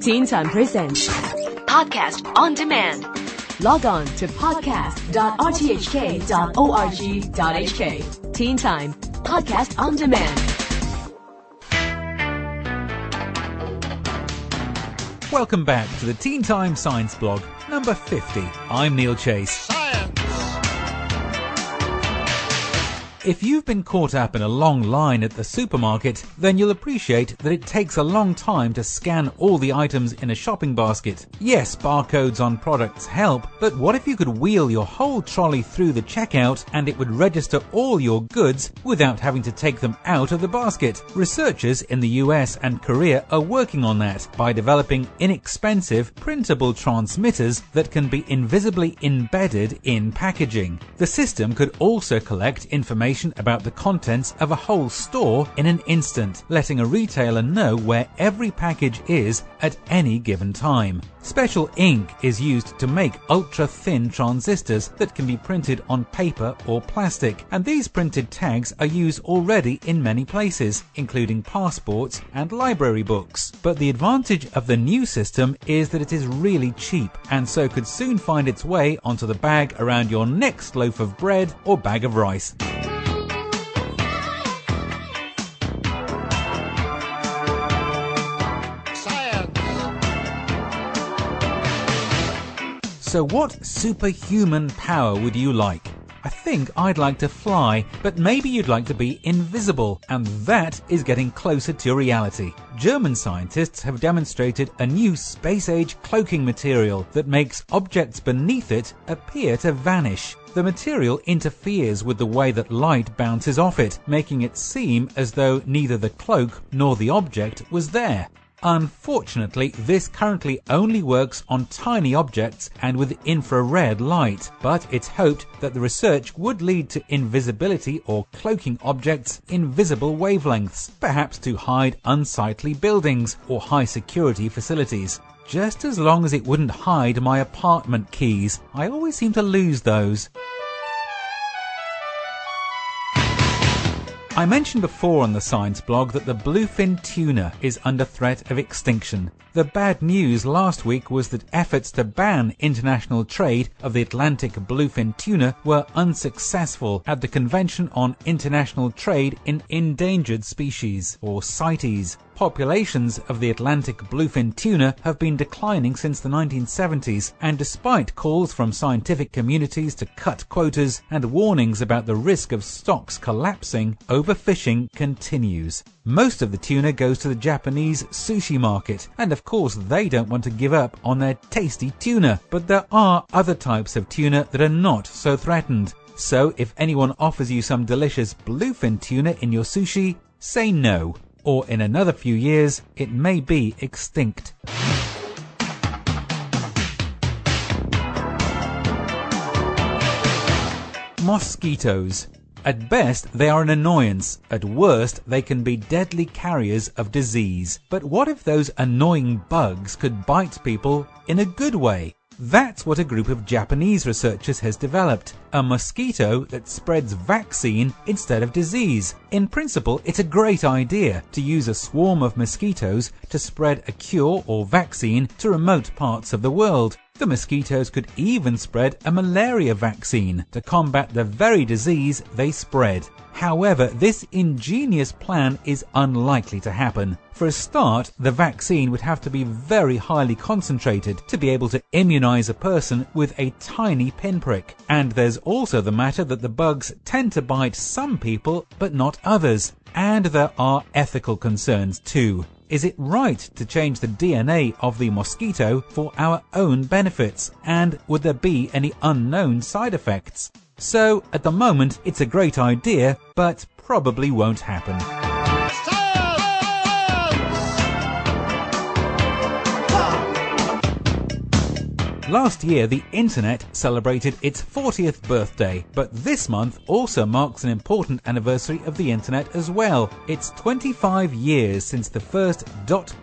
Teen Time Presents Podcast on demand. Log on to podcast.rthk.org.hk. Teen Time Podcast on Demand. Welcome back to the Teen Time Science Blog, number 50. I'm Neil Chase. If you've been caught up in a long line at the supermarket, then you'll appreciate that it takes a long time to scan all the items in a shopping basket. Yes, barcodes on products help, but what if you could wheel your whole trolley through the checkout and it would register all your goods without having to take them out of the basket? Researchers in the US and Korea are working on that by developing inexpensive printable transmitters that can be invisibly embedded in packaging. The system could also collect information about the contents of a whole store in an instant, letting a retailer know where every package is at any given time. Special ink is used to make ultra thin transistors that can be printed on paper or plastic, and these printed tags are used already in many places, including passports and library books. But the advantage of the new system is that it is really cheap, and so could soon find its way onto the bag around your next loaf of bread or bag of rice. So what superhuman power would you like? I think I'd like to fly, but maybe you'd like to be invisible, and that is getting closer to reality. German scientists have demonstrated a new space age cloaking material that makes objects beneath it appear to vanish. The material interferes with the way that light bounces off it, making it seem as though neither the cloak nor the object was there. Unfortunately, this currently only works on tiny objects and with infrared light, but it's hoped that the research would lead to invisibility or cloaking objects in visible wavelengths, perhaps to hide unsightly buildings or high security facilities. Just as long as it wouldn't hide my apartment keys, I always seem to lose those. I mentioned before on the science blog that the bluefin tuna is under threat of extinction. The bad news last week was that efforts to ban international trade of the Atlantic bluefin tuna were unsuccessful at the Convention on International Trade in Endangered Species, or CITES. Populations of the Atlantic bluefin tuna have been declining since the 1970s, and despite calls from scientific communities to cut quotas and warnings about the risk of stocks collapsing, overfishing continues. Most of the tuna goes to the Japanese sushi market, and of course they don't want to give up on their tasty tuna. But there are other types of tuna that are not so threatened. So if anyone offers you some delicious bluefin tuna in your sushi, say no or in another few years, it may be extinct. Mosquitoes. At best, they are an annoyance. At worst, they can be deadly carriers of disease. But what if those annoying bugs could bite people in a good way? That's what a group of Japanese researchers has developed a mosquito that spreads vaccine instead of disease. In principle, it's a great idea to use a swarm of mosquitoes to spread a cure or vaccine to remote parts of the world. The mosquitoes could even spread a malaria vaccine to combat the very disease they spread. However, this ingenious plan is unlikely to happen. For a start, the vaccine would have to be very highly concentrated to be able to immunize a person with a tiny pinprick. And there's also the matter that the bugs tend to bite some people but not others. And there are ethical concerns too. Is it right to change the DNA of the mosquito for our own benefits? And would there be any unknown side effects? So, at the moment, it's a great idea, but probably won't happen. Last year, the internet celebrated its 40th birthday, but this month also marks an important anniversary of the internet as well. It's 25 years since the first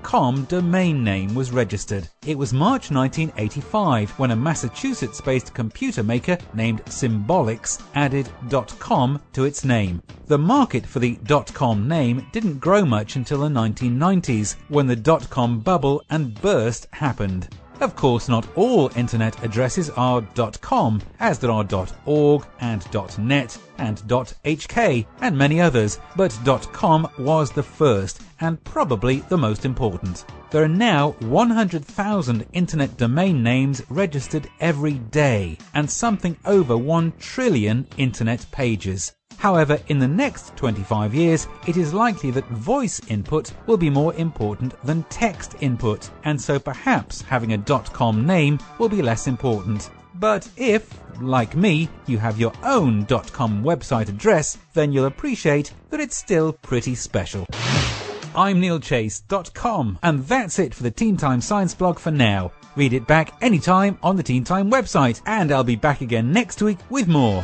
.com domain name was registered. It was March 1985 when a Massachusetts-based computer maker named Symbolics added .com to its name. The market for the .com name didn't grow much until the 1990s when the .com bubble and burst happened. Of course, not all internet addresses are .com, as there are .org and .net and .hk and many others, but .com was the first and probably the most important. There are now 100,000 internet domain names registered every day and something over 1 trillion internet pages. However, in the next 25 years, it is likely that voice input will be more important than text input, and so perhaps having a .com name will be less important. But if, like me, you have your own .com website address, then you'll appreciate that it's still pretty special. I'm neilchase.com, and that's it for the Teen Time Science blog for now. Read it back anytime on the Teen Time website, and I'll be back again next week with more.